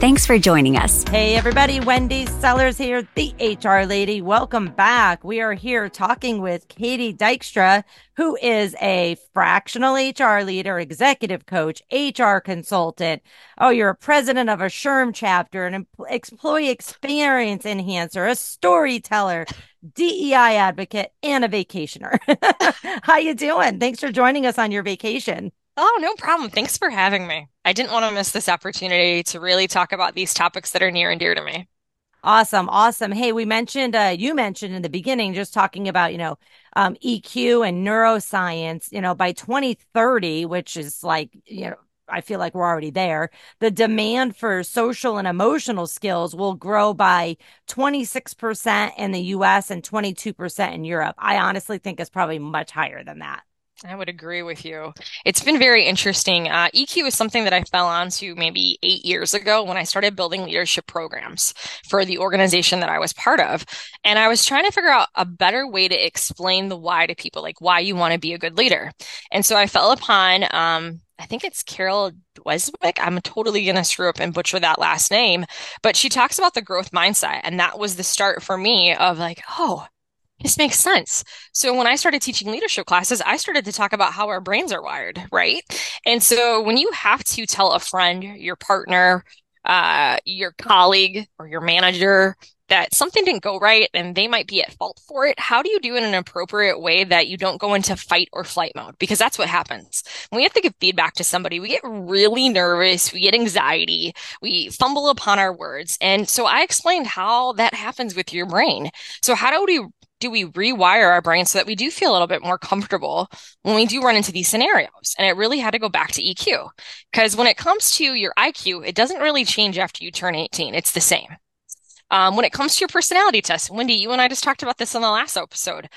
Thanks for joining us. Hey, everybody. Wendy Sellers here, the HR lady. Welcome back. We are here talking with Katie Dykstra, who is a fractional HR leader, executive coach, HR consultant. Oh, you're a president of a SHRM chapter, an employee experience enhancer, a storyteller, DEI advocate, and a vacationer. How you doing? Thanks for joining us on your vacation. Oh, no problem. Thanks for having me. I didn't want to miss this opportunity to really talk about these topics that are near and dear to me. Awesome. Awesome. Hey, we mentioned, uh, you mentioned in the beginning, just talking about, you know, um, EQ and neuroscience, you know, by 2030, which is like, you know, I feel like we're already there. The demand for social and emotional skills will grow by 26% in the US and 22% in Europe. I honestly think it's probably much higher than that. I would agree with you. It's been very interesting. Uh, EQ is something that I fell onto maybe eight years ago when I started building leadership programs for the organization that I was part of. And I was trying to figure out a better way to explain the why to people, like why you want to be a good leader. And so I fell upon, um, I think it's Carol Dweck. I'm totally going to screw up and butcher that last name, but she talks about the growth mindset. And that was the start for me of like, oh, this makes sense. So when I started teaching leadership classes, I started to talk about how our brains are wired, right? And so when you have to tell a friend, your partner, uh, your colleague, or your manager that something didn't go right and they might be at fault for it, how do you do it in an appropriate way that you don't go into fight or flight mode? Because that's what happens. When we have to give feedback to somebody, we get really nervous, we get anxiety, we fumble upon our words. And so I explained how that happens with your brain. So how do we do we rewire our brain so that we do feel a little bit more comfortable when we do run into these scenarios? And it really had to go back to EQ because when it comes to your IQ, it doesn't really change after you turn 18. It's the same. Um, when it comes to your personality test, Wendy, you and I just talked about this in the last episode.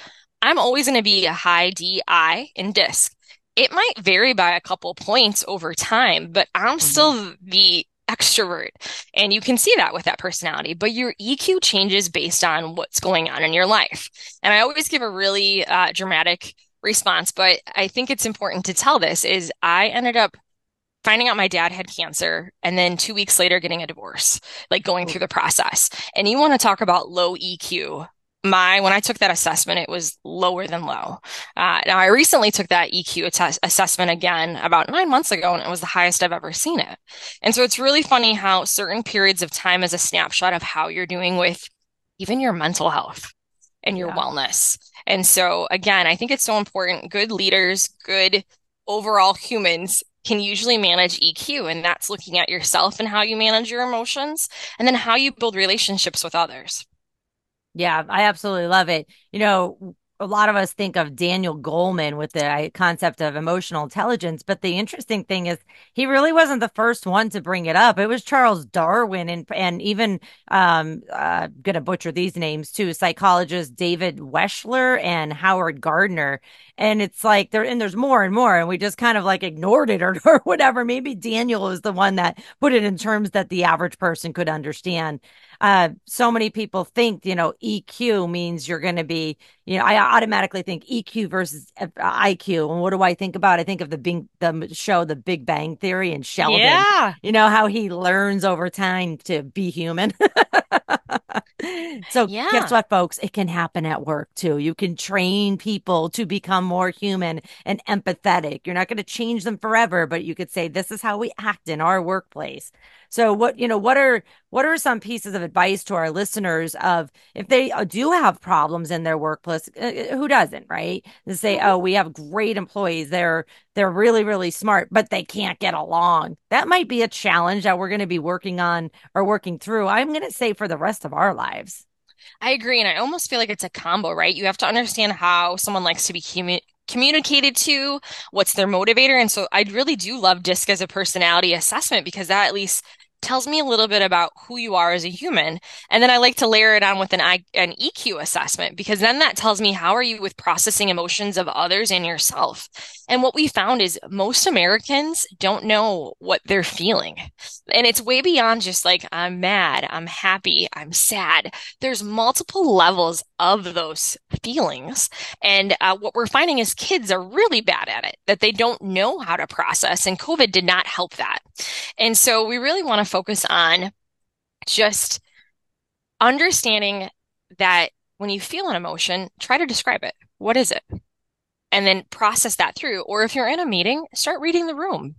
I'm always going to be a high DI in DISC. It might vary by a couple points over time, but I'm mm-hmm. still the extrovert. And you can see that with that personality, but your EQ changes based on what's going on in your life. And I always give a really uh, dramatic response, but I think it's important to tell this is I ended up finding out my dad had cancer and then two weeks later getting a divorce, like going through the process. And you want to talk about low EQ my when I took that assessment, it was lower than low. Uh, now I recently took that EQ assessment again about nine months ago, and it was the highest I've ever seen it. And so it's really funny how certain periods of time is a snapshot of how you're doing with even your mental health and your yeah. wellness. And so again, I think it's so important. Good leaders, good overall humans can usually manage EQ, and that's looking at yourself and how you manage your emotions, and then how you build relationships with others. Yeah, I absolutely love it. You know, a lot of us think of Daniel Goleman with the concept of emotional intelligence, but the interesting thing is he really wasn't the first one to bring it up. It was Charles Darwin and and even um uh gonna butcher these names too, psychologist David Wechsler and Howard Gardner. And it's like there and there's more and more, and we just kind of like ignored it or, or whatever. Maybe Daniel is the one that put it in terms that the average person could understand uh, so many people think, you know, EQ means you're going to be, you know, I automatically think EQ versus uh, IQ. And what do I think about? I think of the big, the show, The Big Bang Theory and Sheldon. Yeah. You know, how he learns over time to be human. so yeah. guess what, folks? It can happen at work too. You can train people to become more human and empathetic. You're not going to change them forever, but you could say, this is how we act in our workplace. So what, you know, what are, what are some pieces of advice to our listeners of if they uh, do have problems in their workplace, uh, uh, who doesn't, right? They say, oh, we have great employees. They're, they're really, really smart, but they can't get along. That might be a challenge that we're going to be working on or working through. I'm going to say for the rest of our lives. I agree. And I almost feel like it's a combo, right? You have to understand how someone likes to be commu- communicated to, what's their motivator. And so I really do love DISC as a personality assessment because that at least tells me a little bit about who you are as a human. And then I like to layer it on with an, I, an EQ assessment because then that tells me how are you with processing emotions of others and yourself. And what we found is most Americans don't know what they're feeling. And it's way beyond just like, I'm mad, I'm happy, I'm sad. There's multiple levels of those feelings. And uh, what we're finding is kids are really bad at it, that they don't know how to process. And COVID did not help that. And so we really want to focus on just understanding that when you feel an emotion, try to describe it. What is it? And then process that through. Or if you're in a meeting, start reading the room.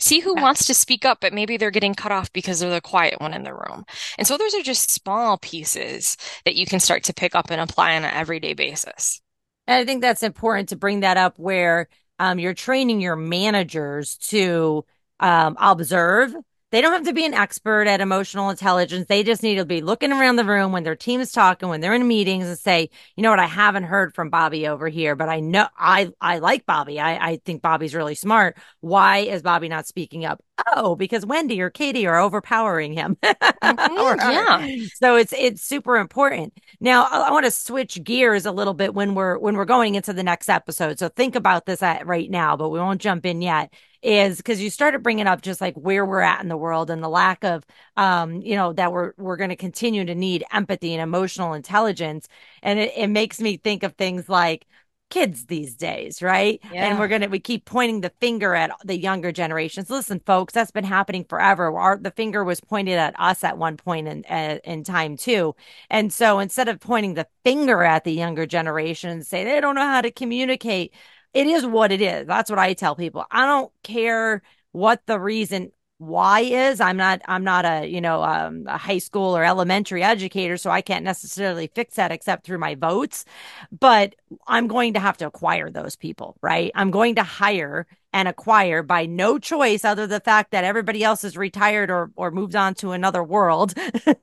See who yeah. wants to speak up, but maybe they're getting cut off because they're the quiet one in the room. And so those are just small pieces that you can start to pick up and apply on an everyday basis. And I think that's important to bring that up where um, you're training your managers to um, observe they don't have to be an expert at emotional intelligence. They just need to be looking around the room when their team is talking, when they're in meetings and say, you know what, I haven't heard from Bobby over here, but I know I, I like Bobby. I, I think Bobby's really smart. Why is Bobby not speaking up? Oh, because Wendy or Katie are overpowering him. mm-hmm, yeah. So it's, it's super important. Now I, I want to switch gears a little bit when we're, when we're going into the next episode. So think about this at, right now, but we won't jump in yet is because you started bringing up just like where we're at in the world and the lack of, um, you know, that we're we're going to continue to need empathy and emotional intelligence, and it, it makes me think of things like kids these days, right? Yeah. And we're gonna we keep pointing the finger at the younger generations. Listen, folks, that's been happening forever. Our, the finger was pointed at us at one point in uh, in time too. And so instead of pointing the finger at the younger generation and say they don't know how to communicate, it is what it is. That's what I tell people. I don't care what the reason why is. I'm not I'm not a, you know, um, a high school or elementary educator, so I can't necessarily fix that except through my votes, but I'm going to have to acquire those people, right? I'm going to hire and acquire by no choice other than the fact that everybody else is retired or or moved on to another world.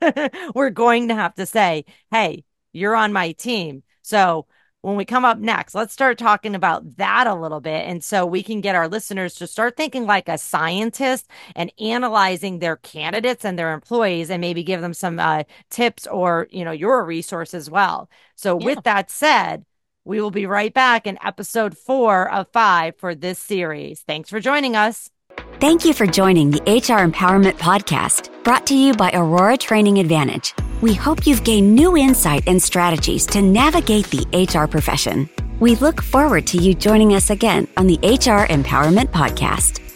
We're going to have to say, "Hey, you're on my team." So, when we come up next, let's start talking about that a little bit. And so we can get our listeners to start thinking like a scientist and analyzing their candidates and their employees and maybe give them some uh, tips or, you know, your resource as well. So yeah. with that said, we will be right back in episode four of five for this series. Thanks for joining us. Thank you for joining the HR Empowerment Podcast, brought to you by Aurora Training Advantage. We hope you've gained new insight and strategies to navigate the HR profession. We look forward to you joining us again on the HR Empowerment Podcast.